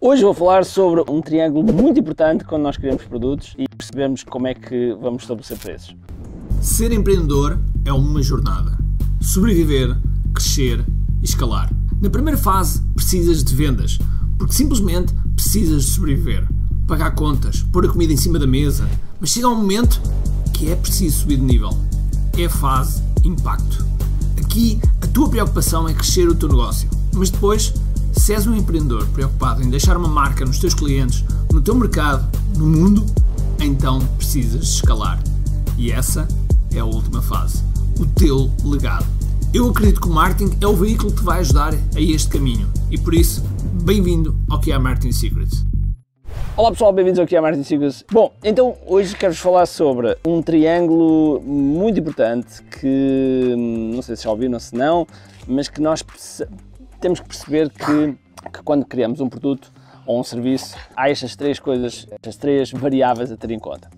Hoje vou falar sobre um triângulo muito importante quando nós criamos produtos e percebemos como é que vamos estabelecer preços. Ser empreendedor é uma jornada. Sobreviver, crescer e escalar. Na primeira fase, precisas de vendas, porque simplesmente precisas de sobreviver. Pagar contas, pôr a comida em cima da mesa, mas chega um momento que é preciso subir de nível. É a fase impacto. Aqui, a tua preocupação é crescer o teu negócio, mas depois se és um empreendedor preocupado em deixar uma marca nos teus clientes, no teu mercado, no mundo, então precisas escalar. E essa é a última fase. O teu legado. Eu acredito que o marketing é o veículo que te vai ajudar a este caminho. E por isso, bem-vindo ao que é Marketing Secrets. Olá pessoal, bem-vindos ao que é Secrets. Bom, então hoje quero-vos falar sobre um triângulo muito importante que não sei se já ouviram, se não, mas que nós temos que perceber que, que quando criamos um produto ou um serviço, há estas três coisas, estas três variáveis a ter em conta.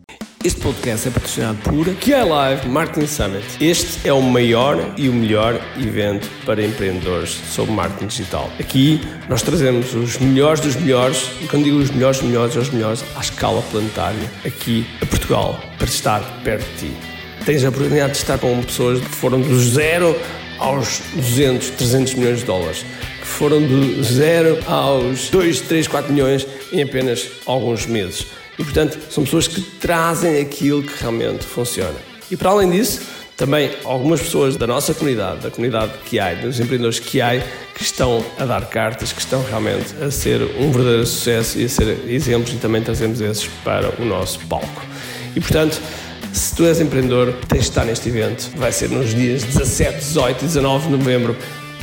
Este podcast é patrocinado por QI Live Marketing Summit. Este é o maior e o melhor evento para empreendedores sobre marketing digital. Aqui nós trazemos os melhores dos melhores, e quando digo os melhores dos melhores, os melhores à escala planetária, aqui a Portugal, para estar perto de ti. Tens a oportunidade de estar com pessoas que foram do zero aos 200, 300 milhões de dólares, que foram de 0 aos 2, 3, 4 milhões em apenas alguns meses. E, portanto, são pessoas que trazem aquilo que realmente funciona. E, para além disso, também algumas pessoas da nossa comunidade, da comunidade QI, dos empreendedores QI, que estão a dar cartas, que estão realmente a ser um verdadeiro sucesso e a ser exemplos, e também trazemos esses para o nosso palco. E, portanto, se tu és empreendedor, tens de estar neste evento. Vai ser nos dias 17, 18 e 19 de novembro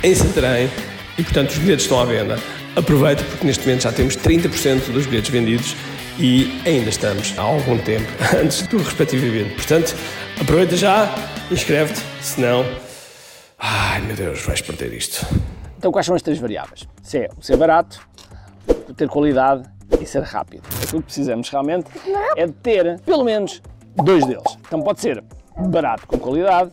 em Santarém e, portanto, os bilhetes estão à venda. Aproveita porque neste momento já temos 30% dos bilhetes vendidos e ainda estamos há algum tempo antes do respectivo evento. Portanto, aproveita já, inscreve-te, senão. Ai meu Deus, vais perder isto. Então, quais são as três variáveis? Se é o ser barato, ter qualidade e ser rápido. Aquilo que precisamos realmente é de ter, pelo menos, dois deles. Então pode ser barato com qualidade,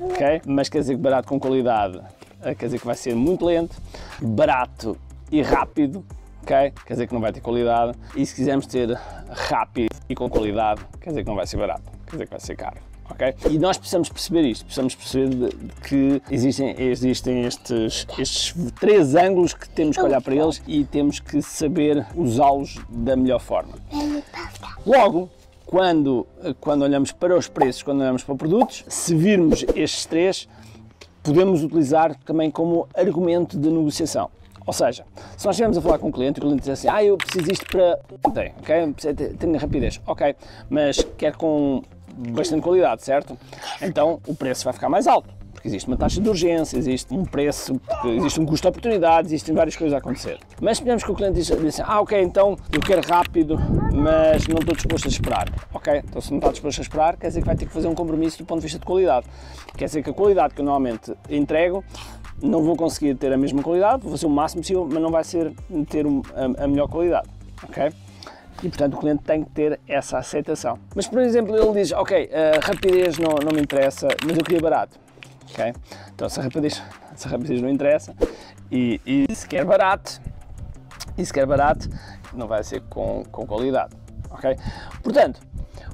ok? Mas quer dizer que barato com qualidade eh, quer dizer que vai ser muito lento, barato e rápido, ok? Quer dizer que não vai ter qualidade. E se quisermos ter rápido e com qualidade, quer dizer que não vai ser barato, quer dizer que vai ser caro. Okay? E nós precisamos perceber isto, precisamos perceber que existem, existem estes, estes três ângulos que temos que olhar para eles e temos que saber usá-los da melhor forma. Logo, quando, quando olhamos para os preços, quando olhamos para produtos, se virmos estes três, podemos utilizar também como argumento de negociação. Ou seja, se nós estivermos a falar com um cliente e o cliente diz assim, ah, eu preciso isto para ontem, ok? Tenho rapidez, ok, mas quer com bastante qualidade, certo? Então o preço vai ficar mais alto porque existe uma taxa de urgência, existe um preço, existe um custo de oportunidade, existem várias coisas a acontecer. Mas suponhamos que o cliente diz, diz assim, ah ok, então eu quero rápido, mas não estou disposto a esperar. Ok, então se não está disposto a esperar, quer dizer que vai ter que fazer um compromisso do ponto de vista de qualidade. Quer dizer que a qualidade que eu normalmente entrego não vou conseguir ter a mesma qualidade, vou fazer o máximo possível, mas não vai ser ter a, melhor qualidade. Ok? E portanto o cliente tem que ter essa aceitação. Mas por exemplo, ele diz: Ok, a rapidez não, não me interessa, mas eu queria barato. Okay? Então, se rapidez, se rapidez não interessa e, e se quer barato, e se quer barato, não vai ser com, com qualidade. Okay? Portanto,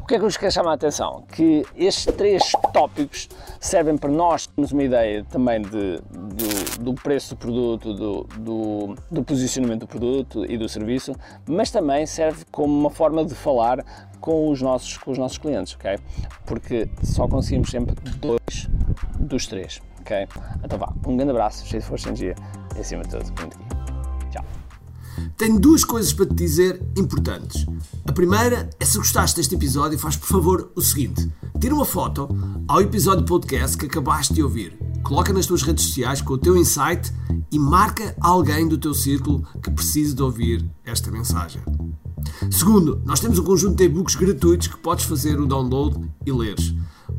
o que é que eu vos quero chamar a atenção? Que estes três tópicos servem para nós termos uma ideia também de, do, do preço do produto, do, do, do, posicionamento do produto e do serviço, mas também serve como uma forma de falar com os nossos, com os nossos clientes, ok? Porque só conseguimos sempre dois dos três, ok? Então vá, um grande abraço, cheio de força e energia e acima de tudo, muito. Tchau. Tenho duas coisas para te dizer importantes. A primeira é se gostaste deste episódio, faz por favor o seguinte: tira uma foto ao episódio podcast que acabaste de ouvir, coloca nas tuas redes sociais com o teu insight e marca alguém do teu círculo que precise de ouvir esta mensagem. Segundo, nós temos um conjunto de e-books gratuitos que podes fazer o download e leres.